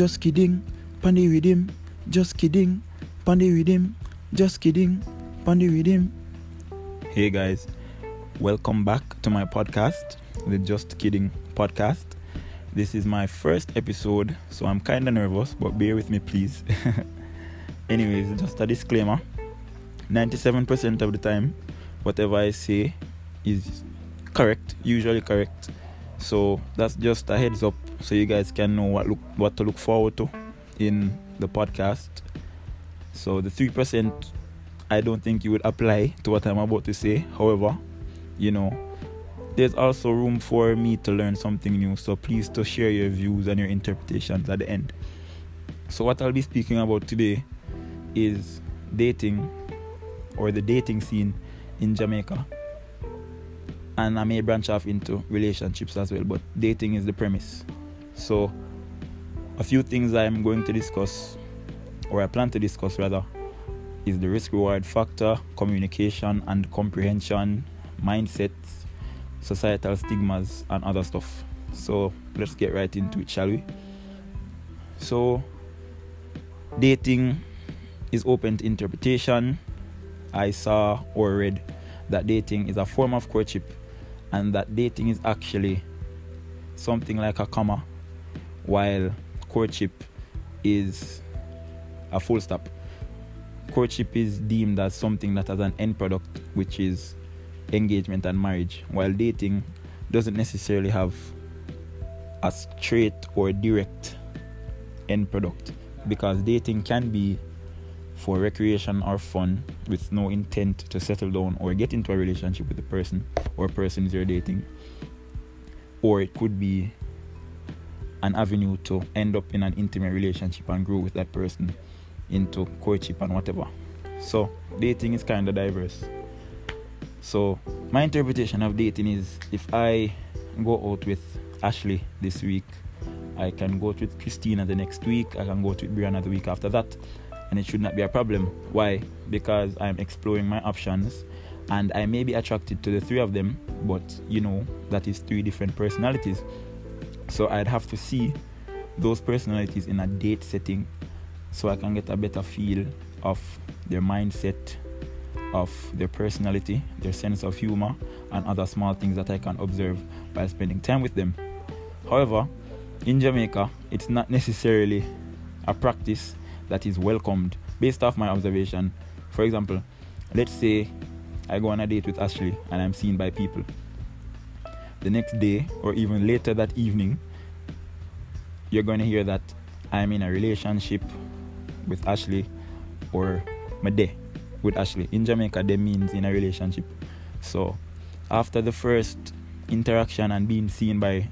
just kidding, pandy with him, just kidding, pandy with him, just kidding, pandy with him. Hey guys, welcome back to my podcast, the Just Kidding podcast. This is my first episode, so I'm kind of nervous, but bear with me, please. Anyways, just a disclaimer 97% of the time, whatever I say is correct, usually correct. So that's just a heads up so you guys can know what look what to look forward to in the podcast. So the 3% I don't think you would apply to what I'm about to say. However, you know, there's also room for me to learn something new. So please to share your views and your interpretations at the end. So what I'll be speaking about today is dating or the dating scene in Jamaica. And I may branch off into relationships as well, but dating is the premise. So, a few things I'm going to discuss, or I plan to discuss rather, is the risk reward factor, communication and comprehension, mindsets, societal stigmas, and other stuff. So, let's get right into it, shall we? So, dating is open to interpretation. I saw or read that dating is a form of courtship and that dating is actually something like a comma while courtship is a full stop. Courtship is deemed as something that has an end product, which is engagement and marriage, while dating doesn't necessarily have a straight or direct end product because dating can be for recreation or fun with no intent to settle down or get into a relationship with the person or persons you're dating. Or it could be an avenue to end up in an intimate relationship and grow with that person into courtship and whatever. So, dating is kind of diverse. So, my interpretation of dating is if I go out with Ashley this week, I can go out with Christina the next week, I can go out with Brianna the week after that, and it should not be a problem. Why? Because I'm exploring my options and I may be attracted to the three of them, but you know, that is three different personalities. So I'd have to see those personalities in a date setting so I can get a better feel of their mindset, of their personality, their sense of humor, and other small things that I can observe by spending time with them. However, in Jamaica, it's not necessarily a practice that is welcomed based off my observation. For example, let's say I go on a date with Ashley and I'm seen by people. The next day or even later that evening, you're going to hear that I'm in a relationship with Ashley or Made with Ashley. In Jamaica, that means in a relationship. So after the first interaction and being seen by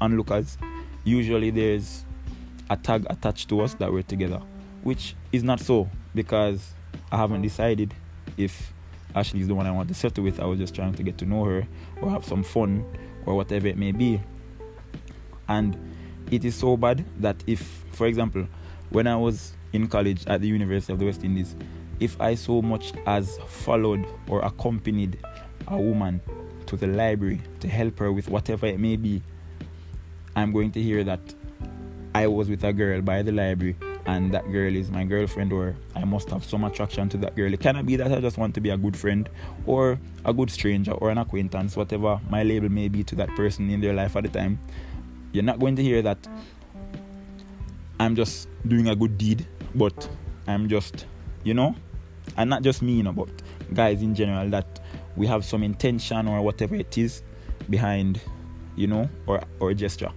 onlookers, usually there's a tag attached to us that we're together which is not so because I haven't oh. decided if Ashley is the one I want to settle with. I was just trying to get to know her or have some fun or whatever it may be. And it is so bad that if, for example, when I was in college at the University of the West Indies, if I so much as followed or accompanied a woman to the library to help her with whatever it may be, I'm going to hear that I was with a girl by the library and that girl is my girlfriend or I must have some attraction to that girl. It cannot be that I just want to be a good friend or a good stranger or an acquaintance, whatever my label may be to that person in their life at the time. You're not going to hear that I'm just doing a good deed, but I'm just, you know, and not just me, you know, but guys in general that we have some intention or whatever it is behind, you know, or or gesture,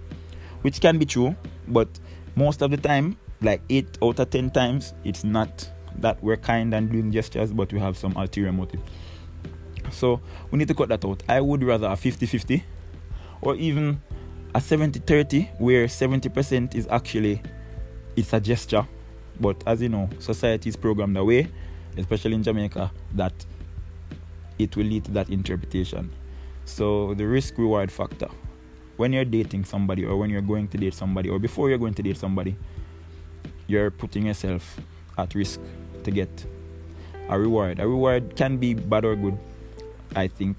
which can be true, but most of the time like 8 out of 10 times it's not that we're kind and doing gestures but we have some ulterior motive. So we need to cut that out. I would rather a 50-50 or even a 70-30 where 70% is actually it's a gesture. But as you know society is programmed away especially in jamaica that it will lead to that interpretation. So the risk reward factor. When you're dating somebody or when you're going to date somebody or before you're going to date somebody you're putting yourself at risk to get a reward. A reward can be bad or good, I think.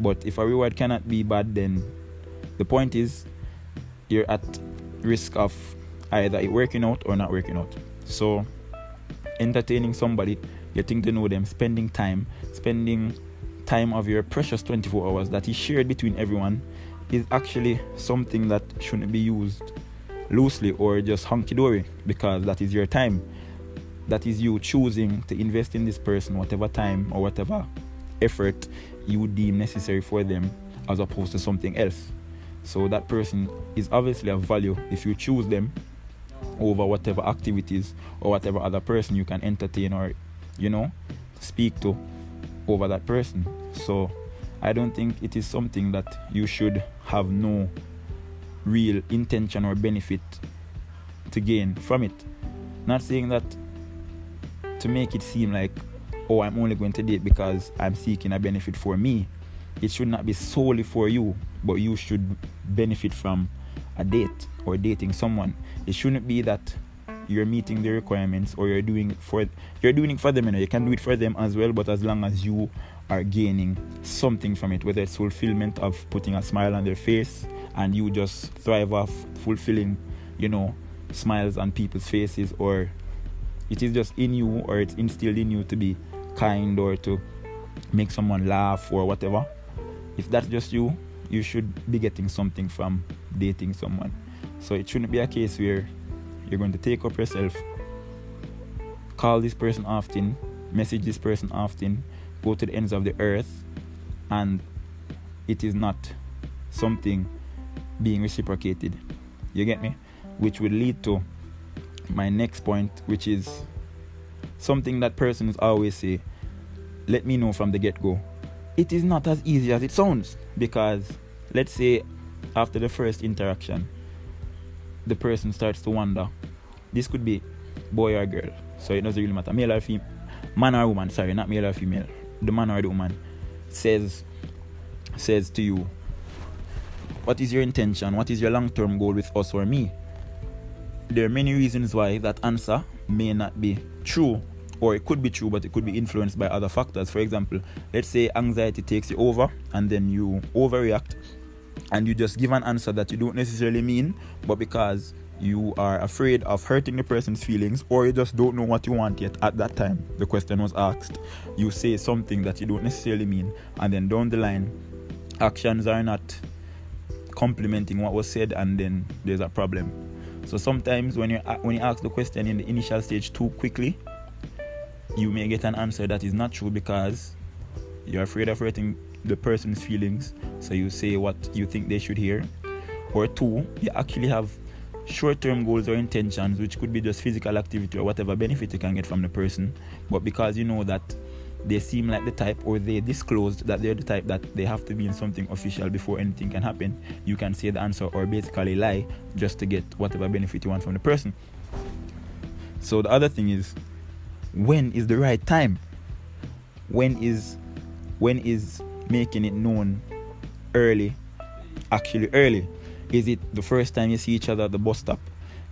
But if a reward cannot be bad, then the point is you're at risk of either it working out or not working out. So entertaining somebody, getting to know them, spending time, spending time of your precious 24 hours that is shared between everyone is actually something that shouldn't be used loosely or just hunky dory because that is your time. That is you choosing to invest in this person, whatever time or whatever effort you deem necessary for them, as opposed to something else. So that person is obviously of value if you choose them over whatever activities or whatever other person you can entertain or you know speak to over that person. So I don't think it is something that you should have no real intention or benefit to gain from it. Not saying that to make it seem like, oh, I'm only going to date because I'm seeking a benefit for me. It should not be solely for you, but you should benefit from a date or dating someone. It shouldn't be that you're meeting the requirements or you're doing it for you're doing it for them you know you can do it for them as well but as long as you are gaining something from it whether it's fulfillment of putting a smile on their face and you just thrive off fulfilling you know smiles on people's faces or it is just in you or it's instilled in you to be kind or to make someone laugh or whatever. If that's just you you should be getting something from dating someone. So it shouldn't be a case where you're going to take up yourself, call this person often, message this person often, go to the ends of the earth, and it is not something being reciprocated. You get me? Which would lead to my next point, which is something that persons always say, let me know from the get go. It is not as easy as it sounds because, let's say, after the first interaction, the person starts to wonder. This could be boy or girl, so it doesn't really matter. Male or female, man or woman. Sorry, not male or female. The man or the woman says says to you, "What is your intention? What is your long-term goal with us or me?" There are many reasons why that answer may not be true or it could be true, but it could be influenced by other factors. For example, let's say anxiety takes you over and then you overreact and you just give an answer that you don't necessarily mean, but because you are afraid of hurting the person's feelings or you just don't know what you want yet at that time the question was asked. You say something that you don't necessarily mean and then down the line actions are not complementing what was said and then there's a problem. So sometimes when you when you ask the question in the initial stage too quickly you may get an answer that is not true because you're afraid of hurting the person's feelings, so you say what you think they should hear. Or two, you actually have short term goals or intentions, which could be just physical activity or whatever benefit you can get from the person, but because you know that they seem like the type or they disclosed that they're the type that they have to be in something official before anything can happen, you can say the answer or basically lie just to get whatever benefit you want from the person. So the other thing is when is the right time? When is when is making it known early, actually early? Is it the first time you see each other at the bus stop?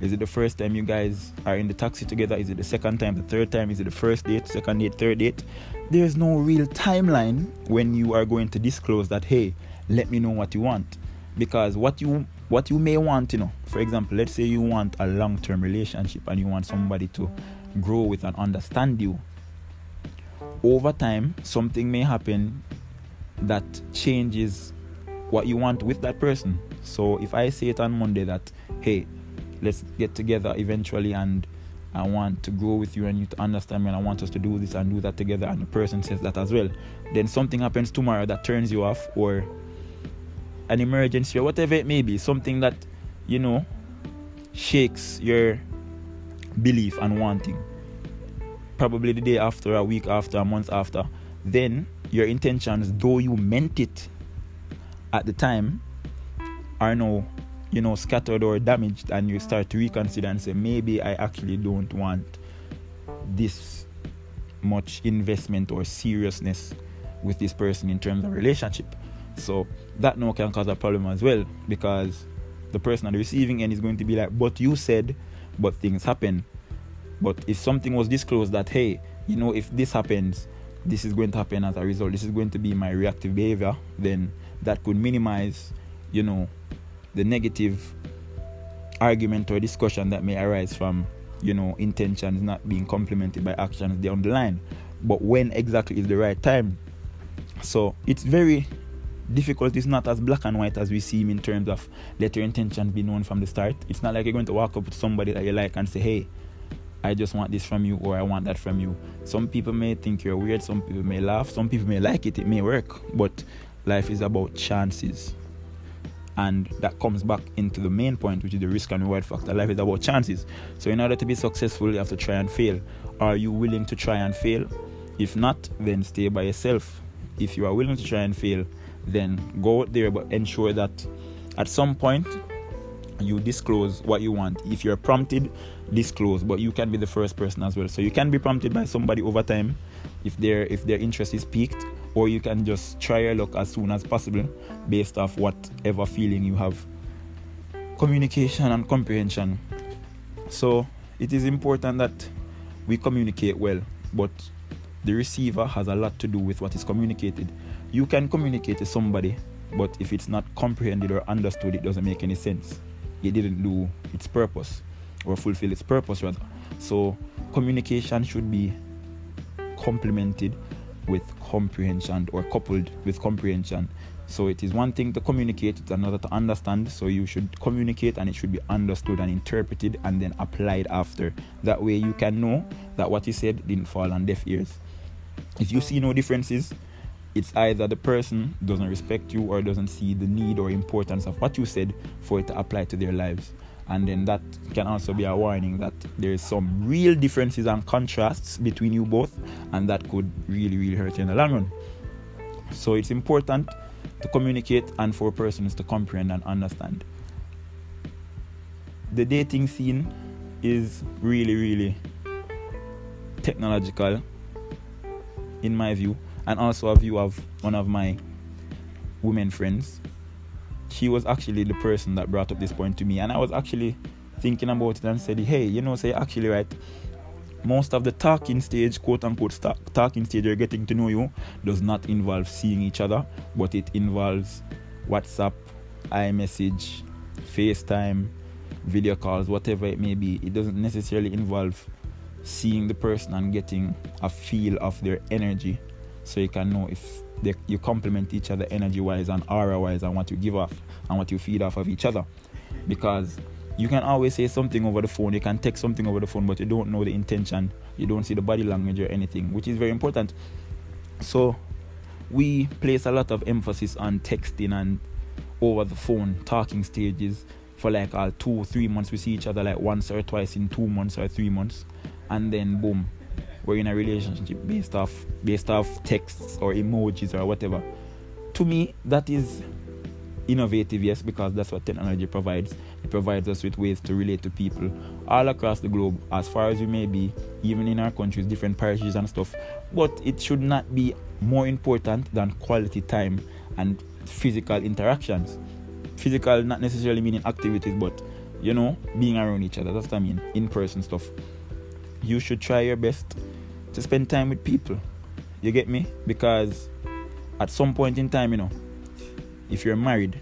Is it the first time you guys are in the taxi together? Is it the second time, the third time? Is it the first date, second date, third date? There's no real timeline when you are going to disclose that, hey, let me know what you want. Because what you what you may want, you know, for example, let's say you want a long-term relationship and you want somebody to grow with and understand you. Over time, something may happen that changes what you want with that person. So if I say it on Monday that, hey, let's get together eventually and I want to grow with you and you to understand me and I want us to do this and do that together and the person says that as well, then something happens tomorrow that turns you off or an emergency or whatever it may be, something that, you know, shakes your belief and wanting. Probably the day after, a week after, a month after, then your intentions, though you meant it at the time, are now, you know, scattered or damaged, and you start to reconsider and say, maybe I actually don't want this much investment or seriousness with this person in terms of relationship. So that now can cause a problem as well because the person on the receiving end is going to be like, but you said, but things happen. But if something was disclosed that, hey, you know, if this happens, this is going to happen as a result this is going to be my reactive behavior then that could minimize you know the negative argument or discussion that may arise from you know intentions not being complemented by actions down the line. But when exactly is the right time? So it's very difficult. It's not as black and white as we see in terms of let your intentions be known from the start. It's not like you're going to walk up to somebody that you like and say hey I just want this from you or I want that from you. Some people may think you're weird, some people may laugh, some people may like it, it may work, but life is about chances. And that comes back into the main point, which is the risk and reward factor. Life is about chances. So, in order to be successful, you have to try and fail. Are you willing to try and fail? If not, then stay by yourself. If you are willing to try and fail, then go out there, but ensure that at some point you disclose what you want. If you're prompted, disclose, but you can be the first person as well. So you can be prompted by somebody over time if their if their interest is piqued, or you can just try your luck as soon as possible based off whatever feeling you have. Communication and comprehension. So it is important that we communicate well, but the receiver has a lot to do with what is communicated. You can communicate to somebody, but if it's not comprehended or understood, it doesn't make any sense it didn't do its purpose or fulfill its purpose rather. So communication should be complemented with comprehension or coupled with comprehension. So it is one thing to communicate, it's another to understand. So you should communicate and it should be understood and interpreted and then applied after. That way you can know that what you said didn't fall on deaf ears. If you see no differences, it's either the person doesn't respect you or doesn't see the need or importance of what you said for it to apply to their lives. And then that can also be a warning that there is some real differences and contrasts between you both, and that could really, really hurt you in the long run. So it's important to communicate and for persons to comprehend and understand. The dating scene is really, really technological, in my view and also a view of one of my women friends. She was actually the person that brought up this point to me, and I was actually thinking about it and said, "Hey, you know, say actually right." Most of the talking stage, quote unquote, talking stage, you're getting to know you, does not involve seeing each other, but it involves WhatsApp, iMessage, FaceTime, video calls, whatever it may be. It doesn't necessarily involve seeing the person and getting a feel of their energy so you can know if they, you complement each other energy wise and aura wise and what you give off and what you feed off of each other. Because you can always say something over the phone you can text something over the phone but you don't know the intention. You don't see the body language or anything which is very important. So we place a lot of emphasis on texting and over the phone talking stages for like two three months. We see each other like once or twice in two months or three months and then boom we're in a relationship based off based off texts or emojis or whatever. To me, that is innovative, yes, because that's what technology provides. It provides us with ways to relate to people all across the globe, as far as we may be, even in our countries, different parishes and stuff. But it should not be more important than quality time and physical interactions. Physical, not necessarily meaning activities, but you know, being around each other. That's what I mean, in person stuff. You should try your best to spend time with people. You get me? Because at some point in time, you know, if you're married,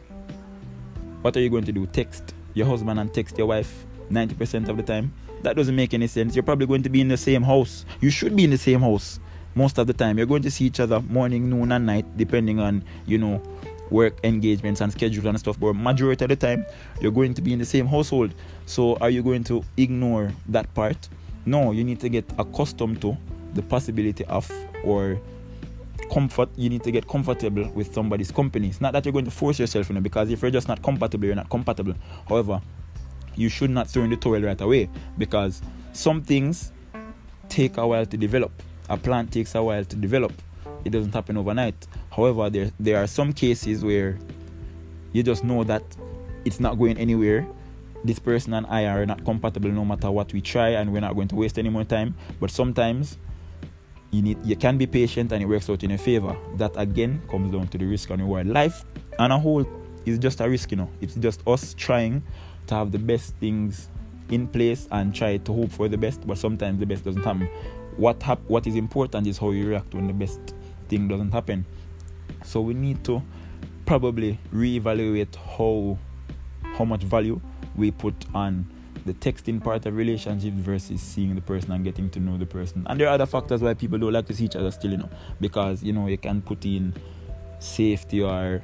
what are you going to do? Text your husband and text your wife 90% of the time? That doesn't make any sense. You're probably going to be in the same house. You should be in the same house most of the time. You're going to see each other morning, noon, and night, depending on, you know, work engagements and schedule and stuff. But majority of the time, you're going to be in the same household. So are you going to ignore that part? No, you need to get accustomed to the possibility of or comfort you need to get comfortable with somebody's company. It's not that you're going to force yourself in it because if you're just not compatible you're not compatible. However you should not throw in the towel right away because some things take a while to develop. A plant takes a while to develop. It doesn't happen overnight. However there there are some cases where you just know that it's not going anywhere. This person and I are not compatible no matter what we try and we're not going to waste any more time. But sometimes you need you can be patient and it works out in your favor. That again comes down to the risk and reward. Life and a whole is just a risk, you know. It's just us trying to have the best things in place and try to hope for the best, but sometimes the best doesn't happen. What hap- what is important is how you react when the best thing doesn't happen. So we need to probably reevaluate how how much value we put on the texting part of relationships versus seeing the person and getting to know the person. And there are other factors why people don't like to see each other still, you know, because you know you can put in safety or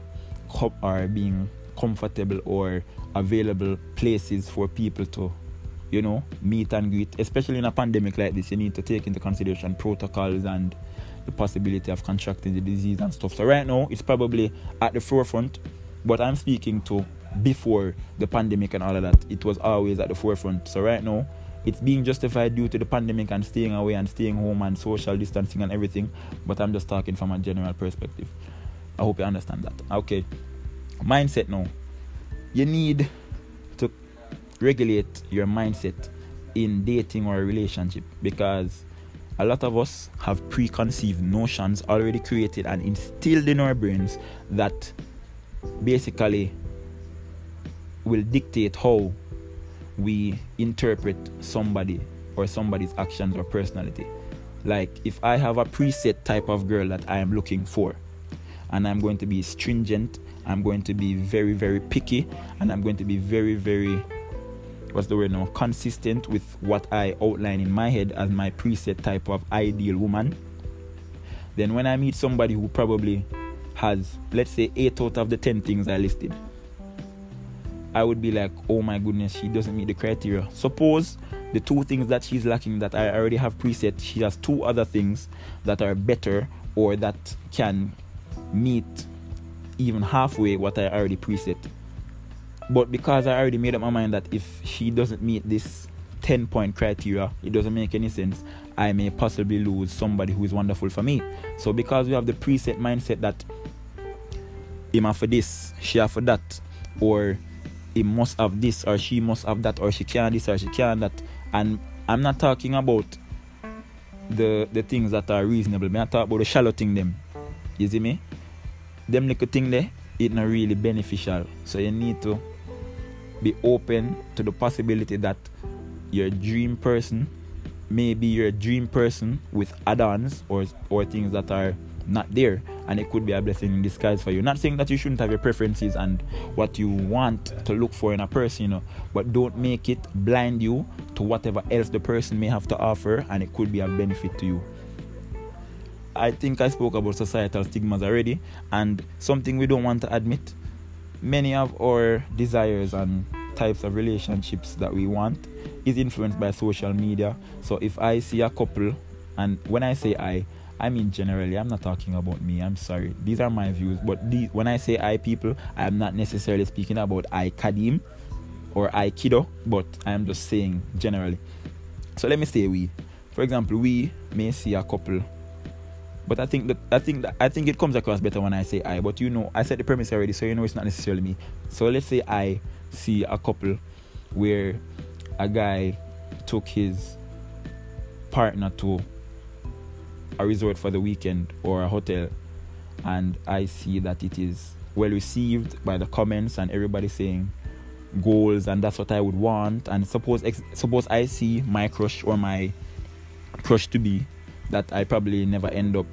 or being comfortable or available places for people to you know meet and greet especially in a pandemic like this you need to take into consideration protocols and the possibility of contracting the disease and stuff so right now it's probably at the forefront but i'm speaking to before the pandemic and all of that it was always at the forefront. So right now it's being justified due to the pandemic and staying away and staying home and social distancing and everything. But i'm just talking from a general perspective. I hope you understand that. Okay. Mindset now. You need to regulate your mindset in dating or a relationship because a lot of us have preconceived notions already created and instilled in our brains that basically will dictate how we interpret somebody or somebody's actions or personality. Like if I have a preset type of girl that I am looking for and I'm going to be stringent I'm going to be very, very picky and I'm going to be very, very, what's the word now, consistent with what I outline in my head as my preset type of ideal woman. Then when I meet somebody who probably has, let's say, 8 out of the 10 things I listed, I would be like, oh my goodness, she doesn't meet the criteria. Suppose the two things that she's lacking that I already have preset, she has two other things that are better or that can meet even halfway what I already preset. But because I already made up my mind that if she doesn't meet this 10 point criteria, it doesn't make any sense. I may possibly lose somebody who is wonderful for me. So because we have the preset mindset that him for this, she for that, or he must have this, or she must have that, or she can this, or she can that. And I'm not talking about the the things that are reasonable. I'm not talking about the shallow thing them. You see me? them little thing there, it's not really beneficial. So you need to be open to the possibility that your dream person may be your dream person with add-ons or or things that are not there and it could be a blessing in disguise for you not saying that you shouldn't have your preferences and what you want to look for in a person you know but don't make it blind you to whatever else the person may have to offer and it could be a benefit to you I think I spoke about societal stigmas already, and something we don't want to admit. Many of our desires and types of relationships that we want is influenced by social media. So if I see a couple, and when I say I, I mean generally, I'm not talking about me. I'm sorry. These are my views. But these, when I say I people, I am not necessarily speaking about I Kadim or I Kido, but I am just saying generally. So let me say we. For example, we may see a couple but I think that I think that I think it comes across better when I say I. But you know, I said the premise already, so you know it's not necessarily me. So let's say I see a couple where a guy took his partner to a resort for the weekend or a hotel and I see that it is well received by the comments and everybody saying goals and that's what I would want and suppose suppose I see my crush or my crush to be that I probably never end up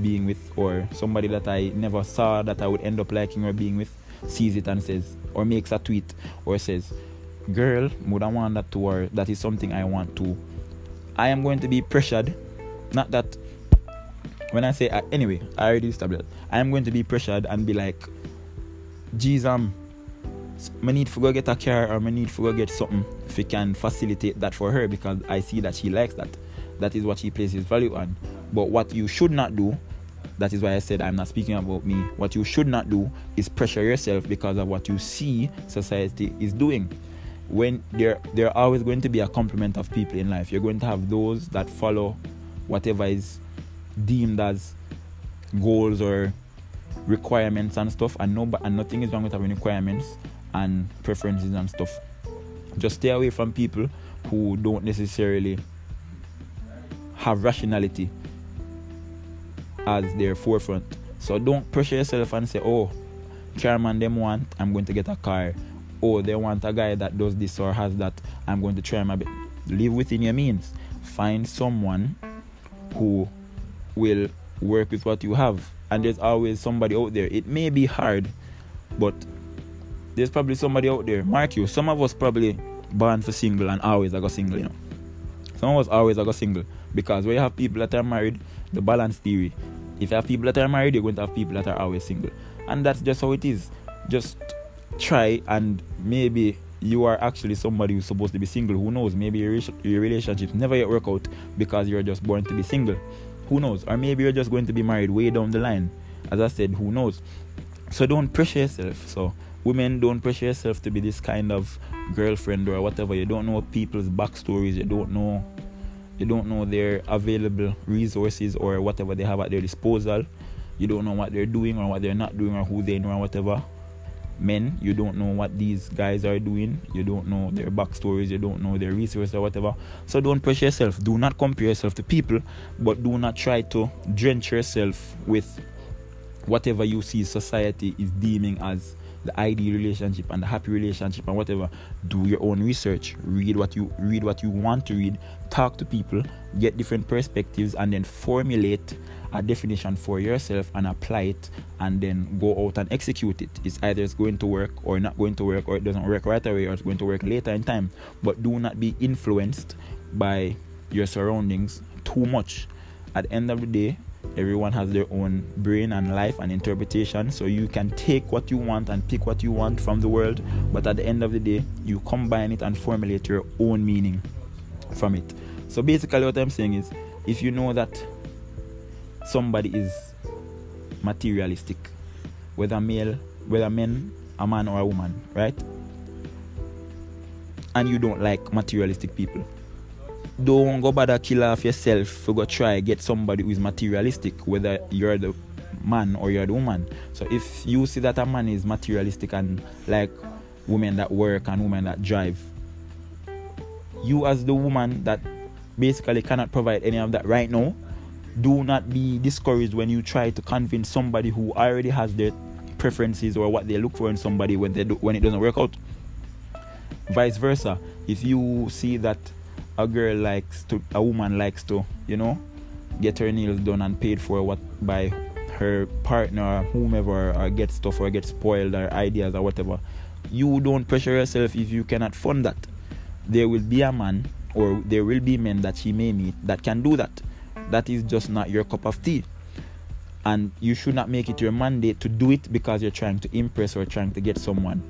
being with, or somebody that I never saw that I would end up liking or being with, sees it and says, or makes a tweet, or says, Girl, would I want that to, or that is something I want to. I am going to be pressured. Not that when I say, uh, anyway, I already established I am going to be pressured and be like, geez, um, I need to go get a car or I need to go get something if we can facilitate that for her because I see that she likes that that is what she places value on. But what you should not do, that is why I said I'm not speaking about me. What you should not do is pressure yourself because of what you see society is doing. When there there are always going to be a complement of people in life. You're going to have those that follow whatever is deemed as goals or requirements and stuff and no and nothing is wrong with having requirements and preferences and stuff. Just stay away from people who don't necessarily have rationality as their forefront. So don't pressure yourself and say, oh, chairman them want, I'm going to get a car. Oh, they want a guy that does this or has that, I'm going to try my best. Live within your means. Find someone who will work with what you have. And there's mm. always somebody out there. It may be hard, but there's probably somebody out there. Mark you, some of us probably born for single and always I got single, you know. Some of us always I got single because when you have people that are married, the balance theory. If you have people that are married, you're going to have people that are always single, and that's just how it is. Just try and maybe you are actually somebody who's supposed to be single. Who knows? Maybe your, your relationship never yet work out because you're just born to be single. Who knows? Or maybe you're just going to be married way down the line. As I said, who knows? So don't pressure yourself. So women don't pressure yourself to be this kind of girlfriend or whatever. You don't know people's backstories. You don't know you don't know their available resources or whatever they have at their disposal. You don't know what they're doing or what they're not doing or who they know or whatever men you don't know what these guys are doing you don't know their backstories you don't know their resources or whatever. So don't pressure yourself. Do not compare yourself to people but do not try to drench yourself with whatever you see society is deeming as the ideal relationship and the happy relationship and whatever do your own research read what you read what you want to read talk to people get different perspectives and then formulate a definition for yourself and apply it and then go out and execute it. It's either it's going to work or not going to work or it doesn't work right away or it's going to work later in time. But do not be influenced by your surroundings too much. At the end of the day, everyone has their own brain and life and interpretation so you can take what you want and pick what you want from the world but at the end of the day you combine it and formulate your own meaning from it so basically what i'm saying is if you know that somebody is materialistic, whether male, whether men, a man or a woman, right? And you don't like materialistic people. Don't go bother kill off yourself go try get somebody who is materialistic, whether you're the man or you're the woman. So if you see that a man is materialistic and like women that work and women that drive, you as the woman that basically cannot provide any of that right now, do not be discouraged when you try to convince somebody who already has their preferences or what they look for in somebody when they do, when it doesn't work out. Vice versa, if you see that a girl likes to, a woman likes to, you know, get her nails done and paid for what by her partner or whomever or get stuff or get spoiled or ideas or whatever, you don't pressure yourself if you cannot fund that. There will be a man or there will be men that she may meet that can do that. That is just not your cup of tea. And you should not make it your mandate to do it because you're trying to impress or trying to get someone.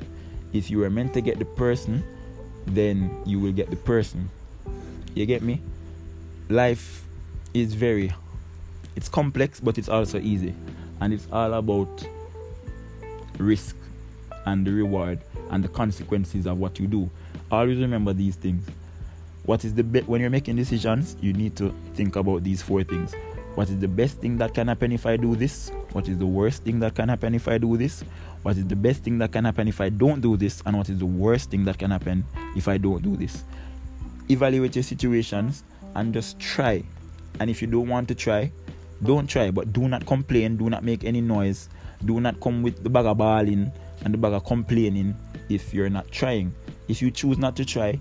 If you were meant to get the person then you will get the person you get me? Life is very it's complex but it's also easy. And it's all about risk and the reward and the consequences of what you do. Always remember these things. What is the be- when you're making decisions you need to think about these four things. What is the best thing that can happen if i do this? What is the worst thing that can happen if i do this? What is the best thing that can happen if i don't do this? And what is the worst thing that can happen if i don't do this evaluate your situations and just try and if you don't want to try don't try but do not complain do not make any noise do not come with the bag of bawling and the bag of complaining if you're not trying if you choose not to try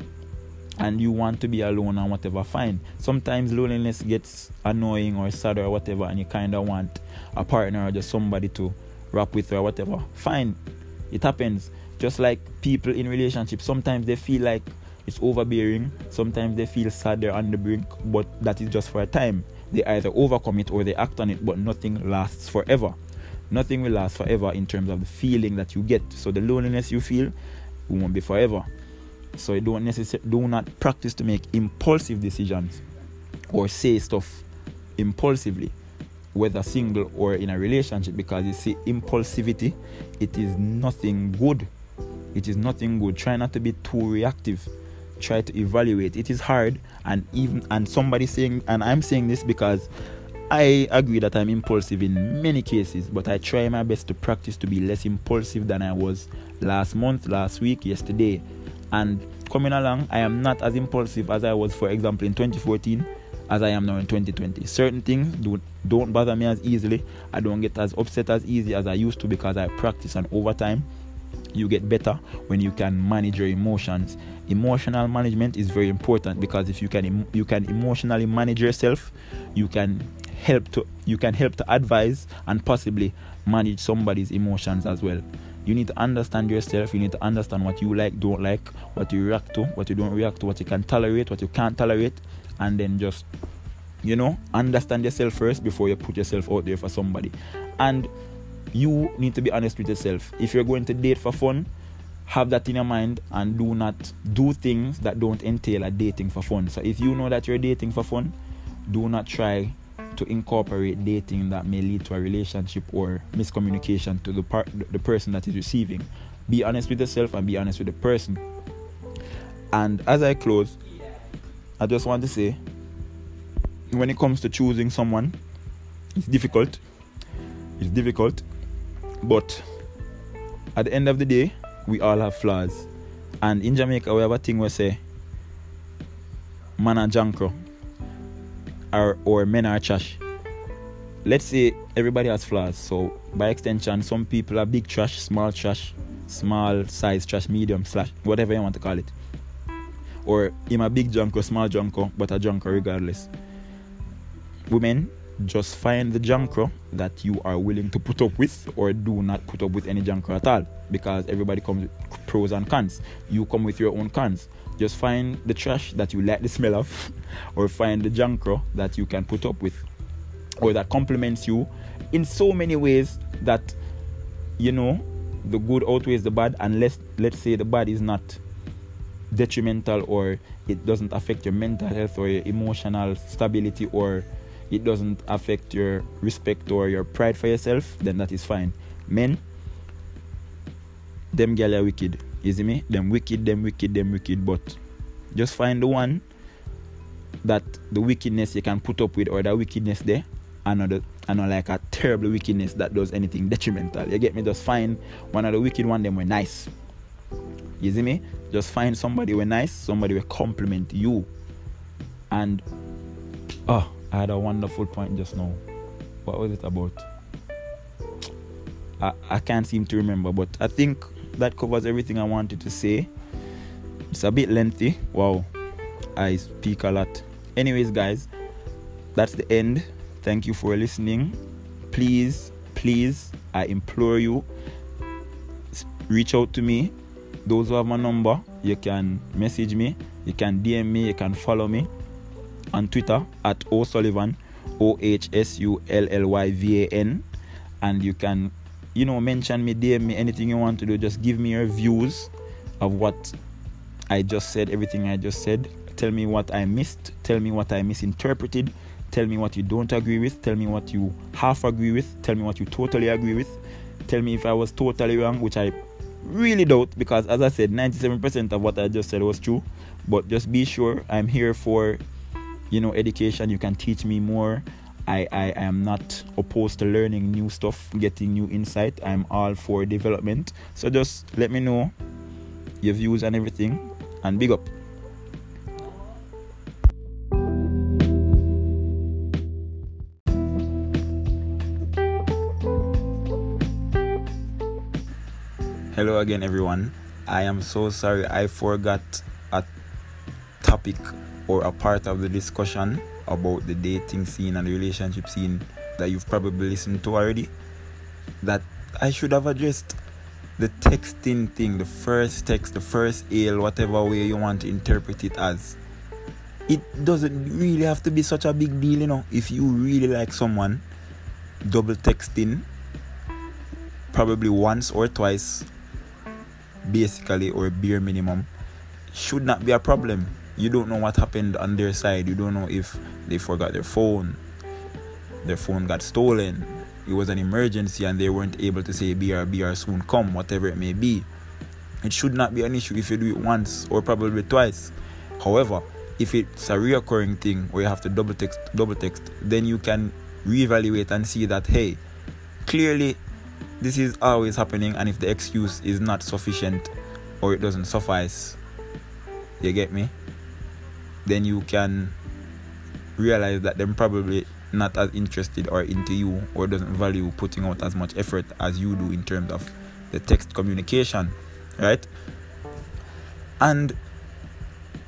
and you want to be alone and whatever, fine. Sometimes loneliness gets annoying or sad or whatever, and you kind of want a partner or just somebody to rap with or whatever, fine. It happens. Just like people in relationships, sometimes they feel like it's overbearing, sometimes they feel sad they're on the brink, but that is just for a time. They either overcome it or they act on it, but nothing lasts forever. Nothing will last forever in terms of the feeling that you get. So the loneliness you feel won't be forever so you don't necessarily do not practice to make impulsive decisions or say stuff impulsively, whether single or in a relationship, because you see impulsivity, it is nothing good. It is nothing good. Try not to be too reactive. Try to evaluate. It is hard, and even and somebody saying, and I'm saying this because I agree that I'm impulsive in many cases, but I try my best to practice to be less impulsive than I was last month, last week, yesterday, and coming along, I am not as impulsive as I was, for example, in 2014 as I am now in 2020. Certain things do, don't bother me as easily. I don't get as upset as easy as I used to because I practice and over time you get better when you can manage your emotions. Emotional management is very important because if you can you can emotionally manage yourself, you can help to you can help to advise and possibly manage somebody's emotions as well. you need to understand yourself you need to understand what you like don't like what you react to what you don't react to what you can tolerate what you can't tolerate and then just you know understand yourself first before you put yourself out there for somebody and you need to be honest with yourself. If you're going to date for fun have that in your mind and do not do things that don't entail a dating for fun. So if you know that you're dating for fun do not try to incorporate dating that may lead to a relationship or miscommunication to the part the person that is receiving. Be honest with yourself and be honest with the person. And as i close i just want to say when it comes to choosing someone it's difficult. It's difficult but at the end of the day we all have flaws and in jamaica we have a thing where say man a jankro or, or men are trash. Let's say everybody has flaws, so by extension, some people are big trash, small trash, small size trash, medium slash, whatever you want to call it. Or him a big junko, small junko, but a junko regardless. Women, just find the junker that you are willing to put up with, or do not put up with any junker at all, because everybody comes with pros and cons. You come with your own cons. Just find the trash that you like the smell of, or find the junker that you can put up with, or that complements you in so many ways that you know the good outweighs the bad, unless let's say the bad is not detrimental or it doesn't affect your mental health or your emotional stability or it doesn't affect your respect or your pride for yourself, then that is fine. Men, them gal are wicked. You see me? Them wicked, them wicked, them wicked. But just find the one that the wickedness you can put up with or the wickedness there and not, the, and not like a terrible wickedness that does anything detrimental. You get me? Just find one of the wicked one them were nice. You see me? Just find somebody were nice, somebody will compliment you. And oh, I had a wonderful point just now. What was it about? I, I can't seem to remember, but I think that covers everything I wanted to say. It's a bit lengthy. Wow, I speak a lot. Anyways, guys, that's the end. Thank you for listening. Please, please, I implore you, reach out to me. Those who have my number, you can message me, you can DM me, you can follow me on Twitter at O'Sullivan, O H S U L L Y V A N, and you can you know, mention me, DM me, anything you want to do. Just give me your views of what I just said, everything I just said. Tell me what I missed. Tell me what I misinterpreted. Tell me what you don't agree with. Tell me what you half agree with. Tell me what you totally agree with. Tell me if I was totally wrong, which I really doubt because, as I said, 97% of what I just said was true. But just be sure I'm here for, you know, education. You can teach me more I, I, I am not opposed to learning new stuff, getting new insight. I'm all for development. So just let me know your views and everything, and big up. Hello again, everyone. I am so sorry I forgot a topic or a part of the discussion about the dating scene and the relationship scene that you've probably listened to already that I should have addressed the texting thing, the first text, the first ale, whatever way you want to interpret it as. It doesn't really have to be such a big deal, you know. If you really like someone, double texting probably once or twice, basically, or bare minimum, should not be a problem you don't know what happened on their side. You don't know if they forgot their phone, their phone got stolen, it was an emergency and they weren't able to say BR, BR soon come, whatever it may be. It should not be an issue if you do it once or probably twice. However, if it's a reoccurring thing where you have to double text, double text, then you can reevaluate and see that hey, clearly this is always happening, and if the excuse is not sufficient or it doesn't suffice, you get me? Then you can realize that they're probably not as interested or into you or doesn't value putting out as much effort as you do in terms of the text communication right? And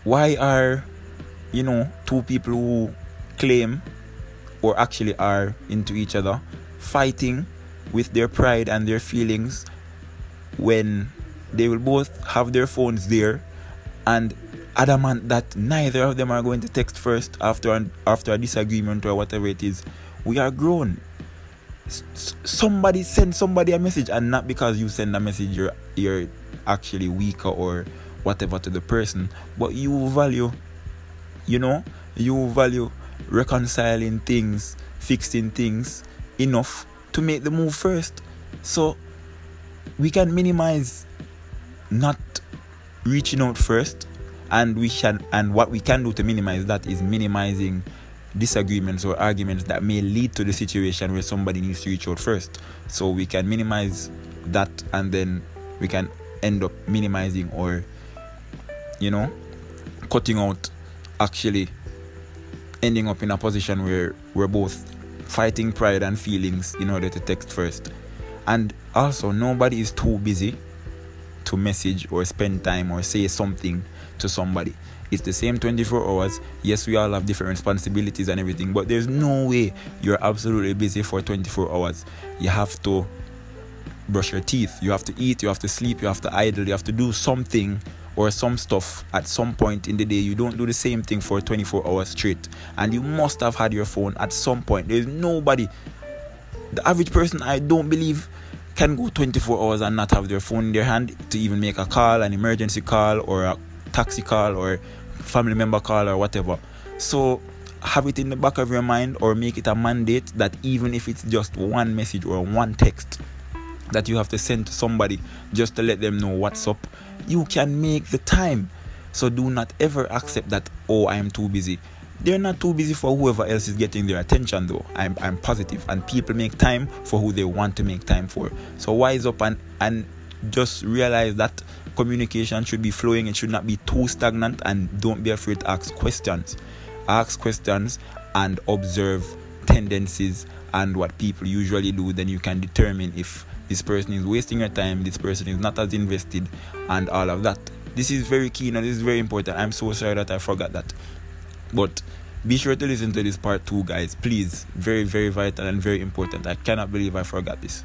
why are you know two people who claim or actually are into each other fighting with their pride and their feelings when they will both have their phones there and adamant that neither of them are going to text first after an, after a disagreement or whatever it is. We are grown. S- somebody send somebody a message, and not because you send a message, you're you're actually weaker or whatever to the person, but you value, you know, you value reconciling things, fixing things enough to make the move first. So we can minimize not reaching out first and we can and what we can do to minimize that is minimizing disagreements or arguments that may lead to the situation where somebody needs to reach out first. So we can minimize that and then we can end up minimizing or you know cutting out actually ending up in a position where we're both fighting pride and feelings in order to text first. And also nobody is too busy to message or spend time or say something to somebody. It's the same 24 hours. Yes, we all have different responsibilities and everything, but there's no way you're absolutely busy for 24 hours. You have to brush your teeth, you have to eat, you have to sleep, you have to idle, you have to do something or some stuff at some point in the day. You don't do the same thing for 24 hours straight. And you must have had your phone at some point. There's nobody, the average person, I don't believe can go 24 hours and not have their phone in their hand to even make a call, an emergency call, or a taxi call, or family member call, or whatever. So have it in the back of your mind, or make it a mandate that even if it's just one message or one text that you have to send to somebody just to let them know what's up, you can make the time. So do not ever accept that, oh, I am too busy they're not too busy for whoever else is getting their attention though i'm, I'm positive and people make time for who they want to make time for so wise up and and just realize that communication should be flowing it should not be too stagnant and don't be afraid to ask questions ask questions and observe tendencies and what people usually do then you can determine if this person is wasting your time this person is not as invested and all of that this is very key and this is very important i'm so sorry that i forgot that but be sure to listen to this part two, guys. Please. Very, very vital and very important. I cannot believe I forgot this.